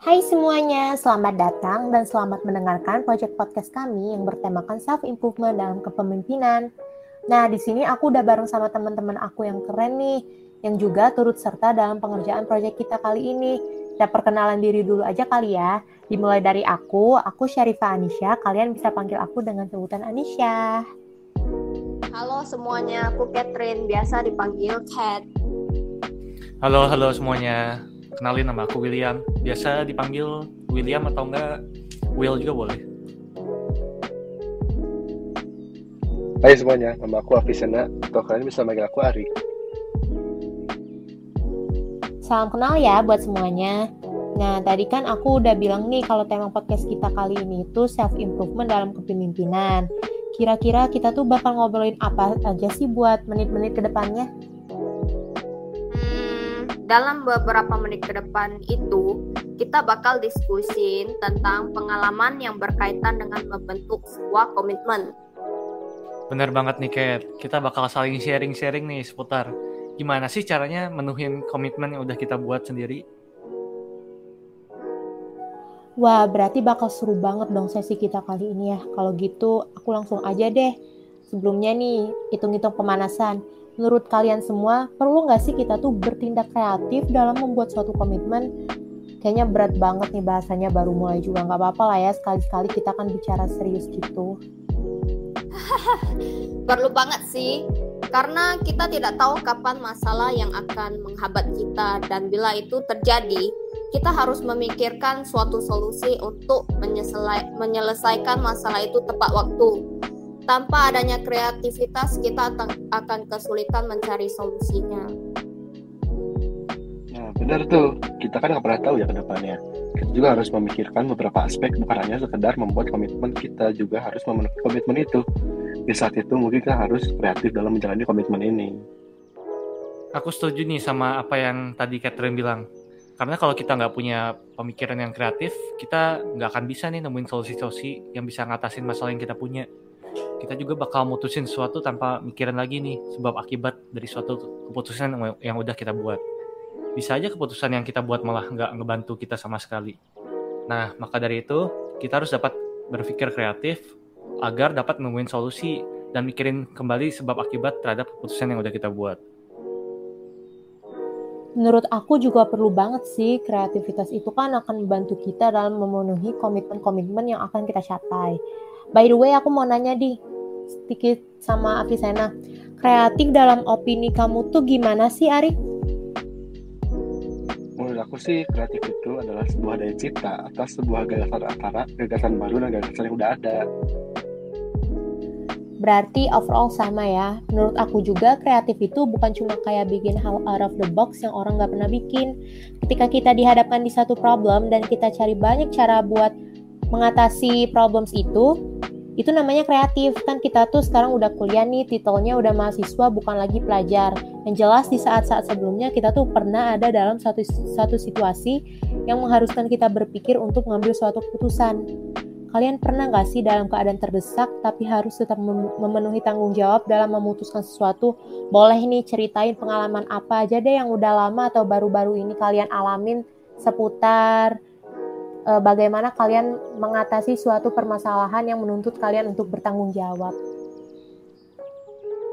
Hai semuanya, selamat datang dan selamat mendengarkan project podcast kami yang bertemakan self improvement dalam kepemimpinan. Nah, di sini aku udah bareng sama teman-teman aku yang keren nih, yang juga turut serta dalam pengerjaan project kita kali ini. Kita perkenalan diri dulu aja kali ya. Dimulai dari aku, aku Syarifah Anisha, kalian bisa panggil aku dengan sebutan Anisha. Halo semuanya, aku Catherine, biasa dipanggil Cat. Halo, halo semuanya. Kenalin nama aku William. Biasa dipanggil William atau enggak Will juga boleh. Hai semuanya, nama aku Afisena, atau kalian bisa manggil aku Ari. Salam kenal ya buat semuanya. Nah, tadi kan aku udah bilang nih kalau tema podcast kita kali ini itu self improvement dalam kepemimpinan. Kira-kira kita tuh bakal ngobrolin apa aja sih buat menit-menit ke depannya? Dalam beberapa menit ke depan itu kita bakal diskusin tentang pengalaman yang berkaitan dengan membentuk sebuah komitmen. Bener banget nih Kat, kita bakal saling sharing-sharing nih seputar gimana sih caranya menuhin komitmen yang udah kita buat sendiri. Wah, berarti bakal seru banget dong sesi kita kali ini ya. Kalau gitu, aku langsung aja deh. Sebelumnya nih, hitung-hitung pemanasan menurut kalian semua perlu nggak sih kita tuh bertindak kreatif dalam membuat suatu komitmen? Kayaknya berat banget nih bahasanya baru mulai juga nggak apa-apa lah ya sekali-sekali kita kan bicara serius gitu. Perlu banget sih, karena kita tidak tahu kapan masalah yang akan menghabat kita dan bila itu terjadi, kita harus memikirkan suatu solusi untuk menyelesaikan masalah itu tepat waktu tanpa adanya kreativitas, kita akan kesulitan mencari solusinya. Nah, benar tuh. Kita kan nggak pernah tahu ya ke depannya. Kita juga harus memikirkan beberapa aspek, bukan hanya sekedar membuat komitmen, kita juga harus memenuhi komitmen itu. Di saat itu mungkin kita harus kreatif dalam menjalani komitmen ini. Aku setuju nih sama apa yang tadi Catherine bilang. Karena kalau kita nggak punya pemikiran yang kreatif, kita nggak akan bisa nih nemuin solusi-solusi yang bisa ngatasin masalah yang kita punya kita juga bakal mutusin sesuatu tanpa mikirin lagi nih sebab akibat dari suatu keputusan yang udah kita buat. Bisa aja keputusan yang kita buat malah nggak ngebantu kita sama sekali. Nah, maka dari itu kita harus dapat berpikir kreatif agar dapat nemuin solusi dan mikirin kembali sebab akibat terhadap keputusan yang udah kita buat. Menurut aku juga perlu banget sih kreativitas itu kan akan membantu kita dalam memenuhi komitmen-komitmen yang akan kita capai. By the way, aku mau nanya di sedikit sama Avisena. Kreatif dalam opini kamu tuh gimana sih, Ari? Menurut aku sih, kreatif itu adalah sebuah daya cipta atas sebuah gagasan antara gagasan baru dan gagasan yang udah ada. Berarti overall sama ya. Menurut aku juga kreatif itu bukan cuma kayak bikin hal out of the box yang orang nggak pernah bikin. Ketika kita dihadapkan di satu problem dan kita cari banyak cara buat mengatasi problems itu, itu namanya kreatif. Kan kita tuh sekarang udah kuliah nih titelnya udah mahasiswa bukan lagi pelajar. Yang jelas di saat-saat sebelumnya kita tuh pernah ada dalam satu satu situasi yang mengharuskan kita berpikir untuk mengambil suatu keputusan. Kalian pernah nggak sih dalam keadaan terdesak tapi harus tetap memenuhi tanggung jawab dalam memutuskan sesuatu? Boleh nih ceritain pengalaman apa aja deh yang udah lama atau baru-baru ini kalian alamin seputar uh, bagaimana kalian mengatasi suatu permasalahan yang menuntut kalian untuk bertanggung jawab?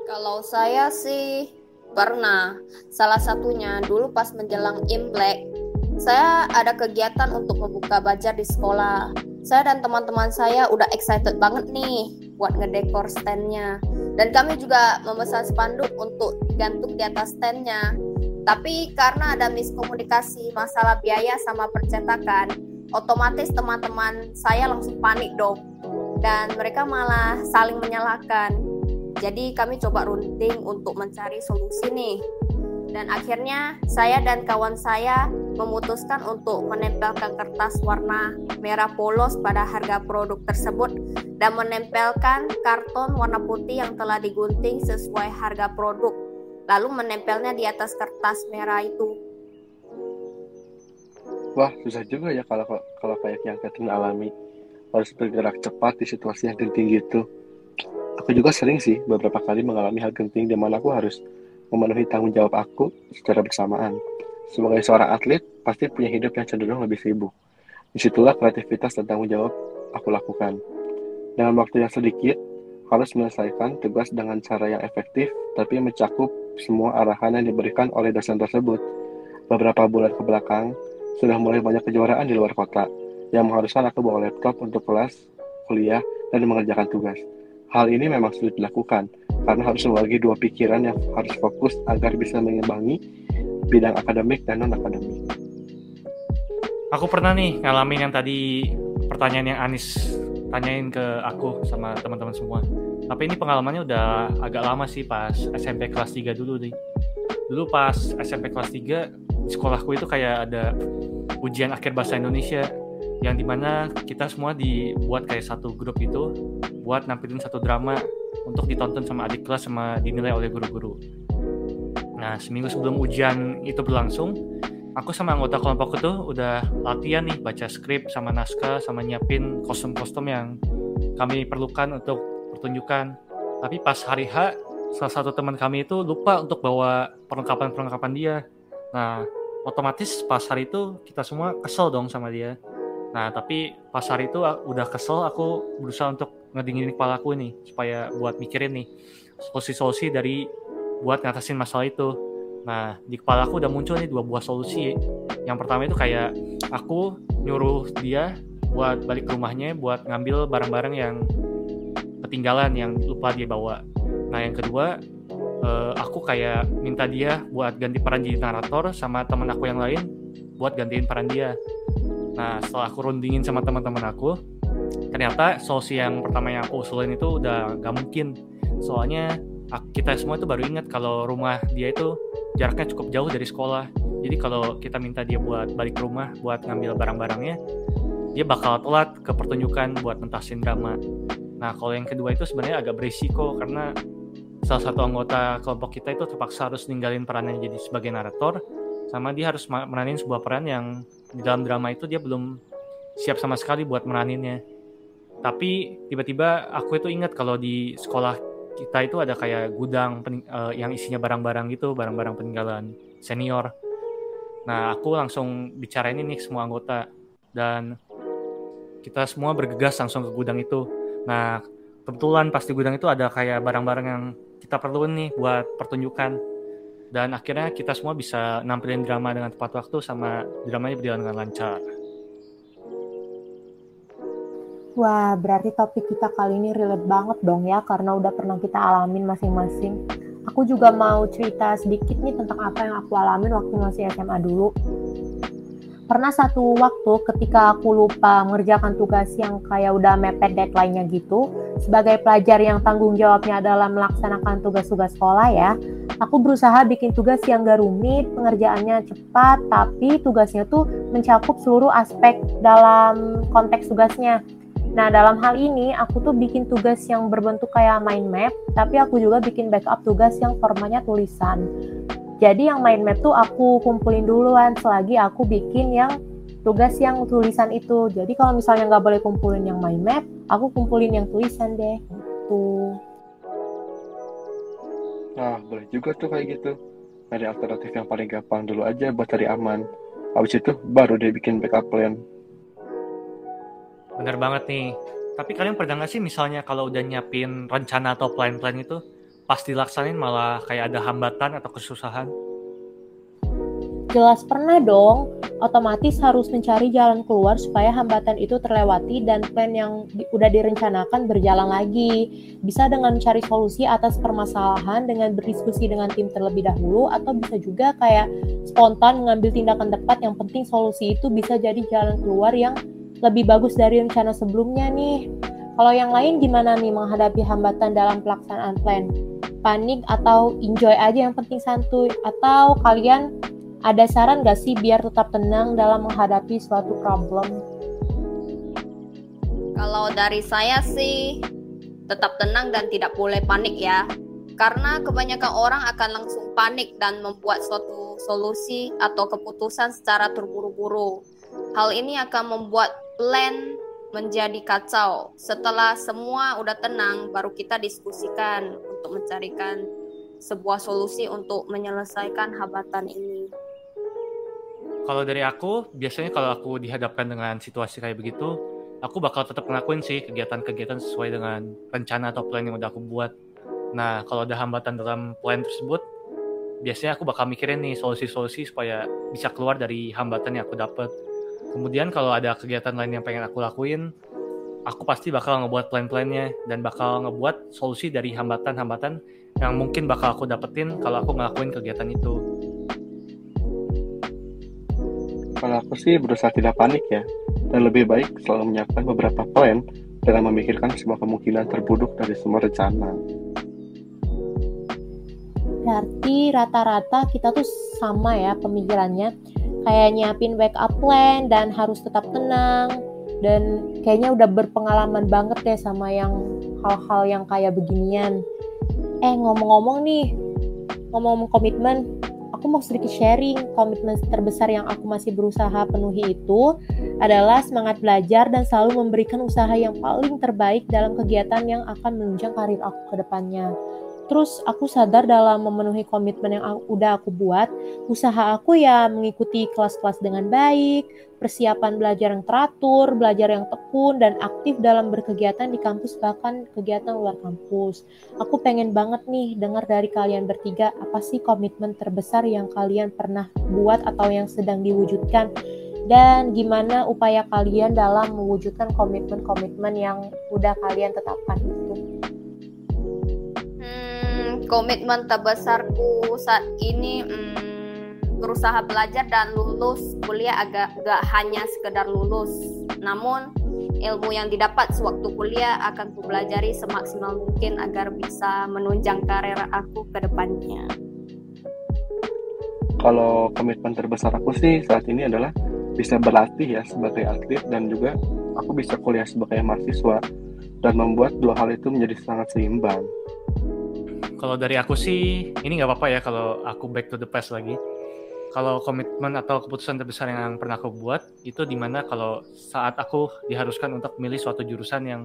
Kalau saya sih pernah. Salah satunya dulu pas menjelang Imlek, saya ada kegiatan untuk membuka bajar di sekolah. Saya dan teman-teman saya udah excited banget nih buat ngedekor standnya. Dan kami juga memesan spanduk untuk digantung di atas standnya. Tapi karena ada miskomunikasi masalah biaya sama percetakan, otomatis teman-teman saya langsung panik dong dan mereka malah saling menyalahkan. Jadi kami coba runding untuk mencari solusi nih. Dan akhirnya saya dan kawan saya memutuskan untuk menempelkan kertas warna merah polos pada harga produk tersebut dan menempelkan karton warna putih yang telah digunting sesuai harga produk. Lalu menempelnya di atas kertas merah itu wah susah juga ya kalau kalau kayak yang Catherine alami harus bergerak cepat di situasi yang genting gitu aku juga sering sih beberapa kali mengalami hal genting di mana aku harus memenuhi tanggung jawab aku secara bersamaan sebagai seorang atlet pasti punya hidup yang cenderung lebih sibuk Di situlah kreativitas dan tanggung jawab aku lakukan. Dengan waktu yang sedikit, harus menyelesaikan tugas dengan cara yang efektif, tapi mencakup semua arahan yang diberikan oleh dosen tersebut. Beberapa bulan ke belakang, sudah mulai banyak kejuaraan di luar kota, yang mengharuskan aku bawa laptop untuk kelas, kuliah, dan mengerjakan tugas. Hal ini memang sulit dilakukan, karena harus membagi dua pikiran yang harus fokus agar bisa mengimbangi bidang akademik dan non-akademik. Aku pernah nih ngalamin yang tadi pertanyaan yang Anis tanyain ke aku sama teman-teman semua. Tapi ini pengalamannya udah agak lama sih pas SMP kelas 3 dulu nih. Dulu pas SMP kelas 3, di sekolahku itu kayak ada ujian akhir bahasa Indonesia yang di mana kita semua dibuat kayak satu grup itu buat nampilin satu drama untuk ditonton sama adik kelas sama dinilai oleh guru-guru. Nah seminggu sebelum ujian itu berlangsung, aku sama anggota kelompok itu udah latihan nih baca skrip sama naskah sama nyiapin kostum-kostum yang kami perlukan untuk pertunjukan. Tapi pas hari H, salah satu teman kami itu lupa untuk bawa perlengkapan-perlengkapan dia. Nah, otomatis pas hari itu kita semua kesel dong sama dia Nah, tapi pas hari itu udah kesel, aku berusaha untuk ngedinginin kepala aku nih, supaya buat mikirin nih solusi-solusi dari buat ngatasin masalah itu. Nah, di kepala aku udah muncul nih dua buah solusi. Yang pertama itu kayak aku nyuruh dia buat balik ke rumahnya, buat ngambil barang-barang yang ketinggalan yang lupa dia bawa. Nah, yang kedua, uh, aku kayak minta dia buat ganti peran jadi narator sama teman aku yang lain buat gantiin peran dia. Nah, setelah aku rundingin sama teman-teman aku, ternyata solusi yang pertama yang aku usulin itu udah gak mungkin. Soalnya kita semua itu baru ingat kalau rumah dia itu jaraknya cukup jauh dari sekolah. Jadi kalau kita minta dia buat balik ke rumah buat ngambil barang-barangnya, dia bakal telat ke pertunjukan buat mentasin drama. Nah, kalau yang kedua itu sebenarnya agak berisiko karena salah satu anggota kelompok kita itu terpaksa harus ninggalin perannya jadi sebagai narator, sama dia harus meranin sebuah peran yang di dalam drama itu dia belum siap sama sekali buat meraninnya. Tapi tiba-tiba aku itu ingat kalau di sekolah kita itu ada kayak gudang uh, yang isinya barang-barang gitu, barang-barang peninggalan senior. Nah, aku langsung bicarain ini semua anggota dan kita semua bergegas langsung ke gudang itu. Nah, kebetulan pas di gudang itu ada kayak barang-barang yang kita perlu nih buat pertunjukan dan akhirnya kita semua bisa nampilin drama dengan tepat waktu sama dramanya berjalan dengan lancar. Wah, berarti topik kita kali ini relate banget dong ya karena udah pernah kita alamin masing-masing. Aku juga mau cerita sedikit nih tentang apa yang aku alamin waktu masih SMA dulu. Pernah satu waktu ketika aku lupa mengerjakan tugas yang kayak udah mepet deadline-nya gitu, sebagai pelajar yang tanggung jawabnya adalah melaksanakan tugas-tugas sekolah ya, aku berusaha bikin tugas yang gak rumit, pengerjaannya cepat, tapi tugasnya tuh mencakup seluruh aspek dalam konteks tugasnya. Nah, dalam hal ini aku tuh bikin tugas yang berbentuk kayak mind map, tapi aku juga bikin backup tugas yang formanya tulisan. Jadi yang mind map tuh aku kumpulin duluan selagi aku bikin yang tugas yang tulisan itu. Jadi kalau misalnya nggak boleh kumpulin yang mind map, aku kumpulin yang tulisan deh. Tuh. Nah, boleh juga tuh kayak gitu. Cari alternatif yang paling gampang dulu aja buat cari aman. Habis itu baru dia bikin backup plan. Bener banget nih. Tapi kalian pernah nggak sih misalnya kalau udah nyiapin rencana atau plan-plan itu, pas dilaksanain malah kayak ada hambatan atau kesusahan? Jelas pernah dong, otomatis harus mencari jalan keluar supaya hambatan itu terlewati dan plan yang di, udah direncanakan berjalan lagi. Bisa dengan mencari solusi atas permasalahan dengan berdiskusi dengan tim terlebih dahulu atau bisa juga kayak spontan mengambil tindakan tepat yang penting solusi itu bisa jadi jalan keluar yang lebih bagus dari rencana sebelumnya nih. Kalau yang lain gimana nih menghadapi hambatan dalam pelaksanaan plan? Panik atau enjoy aja yang penting santuy? Atau kalian ada saran gak sih biar tetap tenang dalam menghadapi suatu problem? Kalau dari saya sih tetap tenang dan tidak boleh panik ya. Karena kebanyakan orang akan langsung panik dan membuat suatu solusi atau keputusan secara terburu-buru. Hal ini akan membuat plan menjadi kacau. Setelah semua udah tenang, baru kita diskusikan untuk mencarikan sebuah solusi untuk menyelesaikan hambatan ini. Kalau dari aku, biasanya kalau aku dihadapkan dengan situasi kayak begitu, aku bakal tetap ngelakuin sih kegiatan-kegiatan sesuai dengan rencana atau plan yang udah aku buat. Nah, kalau ada hambatan dalam plan tersebut, biasanya aku bakal mikirin nih solusi-solusi supaya bisa keluar dari hambatan yang aku dapat. Kemudian kalau ada kegiatan lain yang pengen aku lakuin, aku pasti bakal ngebuat plan-plannya dan bakal ngebuat solusi dari hambatan-hambatan yang mungkin bakal aku dapetin kalau aku ngelakuin kegiatan itu. Kalau aku sih berusaha tidak panik ya, dan lebih baik selalu menyiapkan beberapa plan dengan memikirkan semua kemungkinan terburuk dari semua rencana. Berarti rata-rata kita tuh sama ya pemikirannya, kayak nyiapin backup plan dan harus tetap tenang, dan kayaknya udah berpengalaman banget deh sama yang hal-hal yang kayak beginian. Eh ngomong-ngomong nih, ngomong-ngomong komitmen, aku mau sedikit sharing komitmen terbesar yang aku masih berusaha penuhi itu adalah semangat belajar dan selalu memberikan usaha yang paling terbaik dalam kegiatan yang akan menunjang karir aku ke depannya. Terus aku sadar dalam memenuhi komitmen yang udah aku buat, usaha aku ya mengikuti kelas-kelas dengan baik, persiapan belajar yang teratur, belajar yang tekun, dan aktif dalam berkegiatan di kampus bahkan kegiatan luar kampus. Aku pengen banget nih dengar dari kalian bertiga apa sih komitmen terbesar yang kalian pernah buat atau yang sedang diwujudkan dan gimana upaya kalian dalam mewujudkan komitmen-komitmen yang udah kalian tetapkan komitmen terbesarku saat ini hmm, berusaha belajar dan lulus kuliah agak gak hanya sekedar lulus namun ilmu yang didapat sewaktu kuliah akan ku pelajari semaksimal mungkin agar bisa menunjang karir aku ke depannya kalau komitmen terbesar aku sih saat ini adalah bisa berlatih ya sebagai atlet dan juga aku bisa kuliah sebagai mahasiswa dan membuat dua hal itu menjadi sangat seimbang. Kalau dari aku sih, ini nggak apa-apa ya kalau aku back to the past lagi. Kalau komitmen atau keputusan terbesar yang pernah aku buat, itu di mana kalau saat aku diharuskan untuk memilih suatu jurusan yang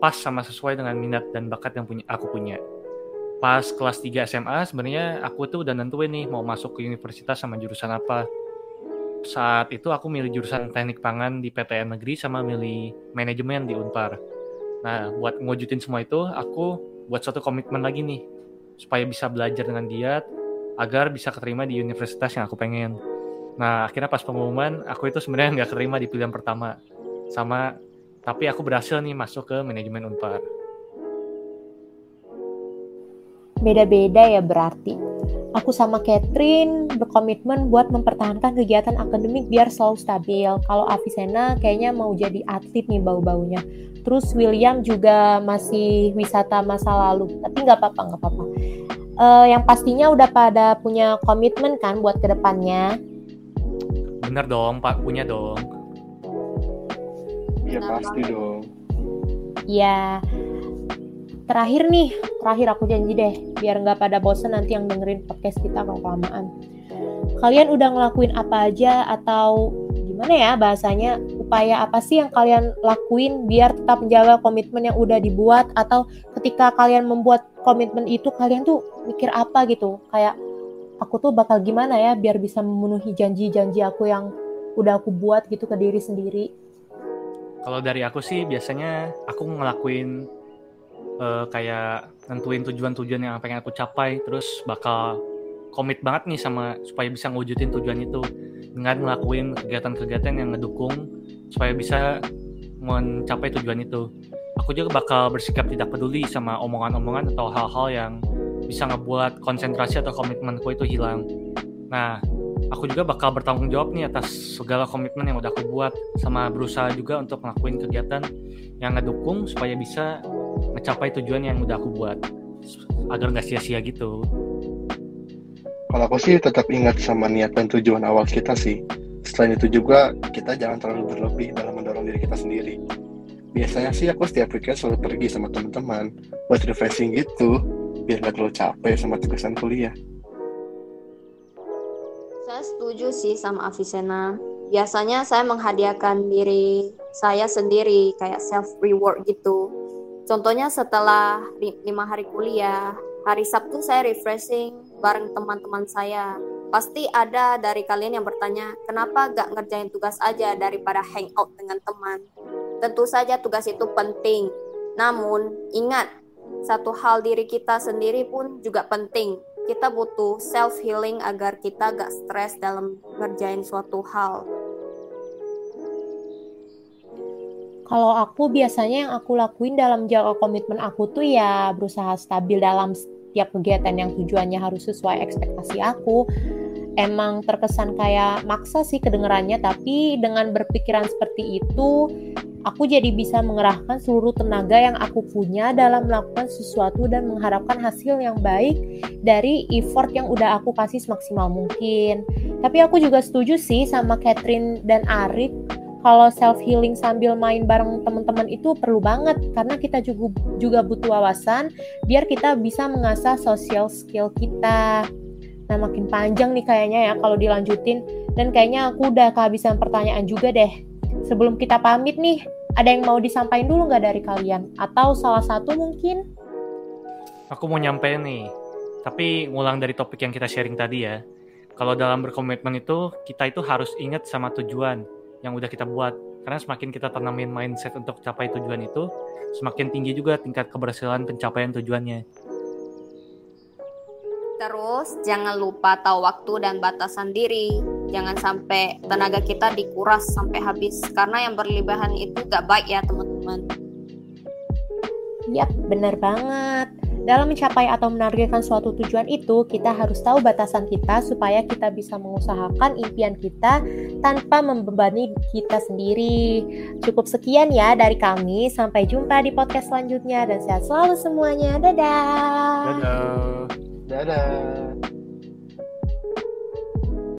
pas sama sesuai dengan minat dan bakat yang punya aku punya. Pas kelas 3 SMA, sebenarnya aku tuh udah nentuin nih mau masuk ke universitas sama jurusan apa. Saat itu aku milih jurusan teknik pangan di PTN negeri sama milih manajemen di Unpar. Nah, buat ngewujudin semua itu, aku buat suatu komitmen lagi nih supaya bisa belajar dengan giat agar bisa keterima di universitas yang aku pengen. Nah akhirnya pas pengumuman aku itu sebenarnya nggak keterima di pilihan pertama sama tapi aku berhasil nih masuk ke manajemen Unpar. Beda-beda ya berarti. Aku sama Catherine berkomitmen buat mempertahankan kegiatan akademik biar selalu stabil. Kalau Avicenna kayaknya mau jadi atlet nih bau-baunya. Terus William juga masih wisata masa lalu. Tapi nggak apa-apa, nggak apa-apa. Uh, yang pastinya udah pada punya komitmen kan buat ke depannya. Bener dong, Pak. Punya dong. Iya pasti dong. Iya terakhir nih, terakhir aku janji deh, biar nggak pada bosen nanti yang dengerin podcast kita kalau kelamaan. Kalian udah ngelakuin apa aja atau gimana ya bahasanya, upaya apa sih yang kalian lakuin biar tetap menjaga komitmen yang udah dibuat atau ketika kalian membuat komitmen itu kalian tuh mikir apa gitu, kayak aku tuh bakal gimana ya biar bisa memenuhi janji-janji aku yang udah aku buat gitu ke diri sendiri. Kalau dari aku sih biasanya aku ngelakuin uh, kayak nentuin tujuan-tujuan yang pengen aku capai terus bakal komit banget nih sama supaya bisa ngewujudin tujuan itu dengan ngelakuin kegiatan-kegiatan yang ngedukung supaya bisa mencapai tujuan itu. Aku juga bakal bersikap tidak peduli sama omongan-omongan atau hal-hal yang bisa ngebuat konsentrasi atau komitmenku itu hilang. Nah, aku juga bakal bertanggung jawab nih atas segala komitmen yang udah aku buat sama berusaha juga untuk ngelakuin kegiatan yang ngedukung supaya bisa mencapai tujuan yang udah aku buat agar nggak sia-sia gitu. Kalau aku sih tetap ingat sama niat dan tujuan awal kita sih. Selain itu juga kita jangan terlalu berlebih dalam mendorong diri kita sendiri. Biasanya sih aku setiap weekend selalu pergi sama teman-teman buat refreshing gitu, biar nggak terlalu capek sama tugasan kuliah. Setuju sih sama Avicenna. Biasanya saya menghadiahkan diri saya sendiri kayak self reward gitu Contohnya setelah lima hari kuliah, hari Sabtu saya refreshing bareng teman-teman saya. Pasti ada dari kalian yang bertanya, kenapa gak ngerjain tugas aja daripada hangout dengan teman? Tentu saja tugas itu penting. Namun, ingat, satu hal diri kita sendiri pun juga penting. Kita butuh self healing agar kita gak stres dalam ngerjain suatu hal. Kalau aku biasanya yang aku lakuin dalam jaga komitmen aku tuh ya berusaha stabil dalam setiap kegiatan yang tujuannya harus sesuai ekspektasi aku. Emang terkesan kayak maksa sih kedengerannya, tapi dengan berpikiran seperti itu, aku jadi bisa mengerahkan seluruh tenaga yang aku punya dalam melakukan sesuatu dan mengharapkan hasil yang baik dari effort yang udah aku kasih semaksimal mungkin. Tapi aku juga setuju sih sama Catherine dan Arif kalau self healing sambil main bareng teman-teman itu perlu banget karena kita juga juga butuh wawasan biar kita bisa mengasah social skill kita. Nah, makin panjang nih kayaknya ya kalau dilanjutin dan kayaknya aku udah kehabisan pertanyaan juga deh. Sebelum kita pamit nih, ada yang mau disampaikan dulu nggak dari kalian? Atau salah satu mungkin? Aku mau nyampein nih, tapi ngulang dari topik yang kita sharing tadi ya. Kalau dalam berkomitmen itu, kita itu harus ingat sama tujuan yang udah kita buat. Karena semakin kita tanamin mindset untuk capai tujuan itu, semakin tinggi juga tingkat keberhasilan pencapaian tujuannya. Terus jangan lupa tahu waktu dan batasan diri. Jangan sampai tenaga kita dikuras sampai habis karena yang berlebihan itu gak baik ya teman-teman. Yap, benar banget. Dalam mencapai atau menargetkan suatu tujuan itu, kita harus tahu batasan kita supaya kita bisa mengusahakan impian kita tanpa membebani kita sendiri. Cukup sekian ya dari kami. Sampai jumpa di podcast selanjutnya dan sehat selalu semuanya. Dadah. Dadah. Dadah.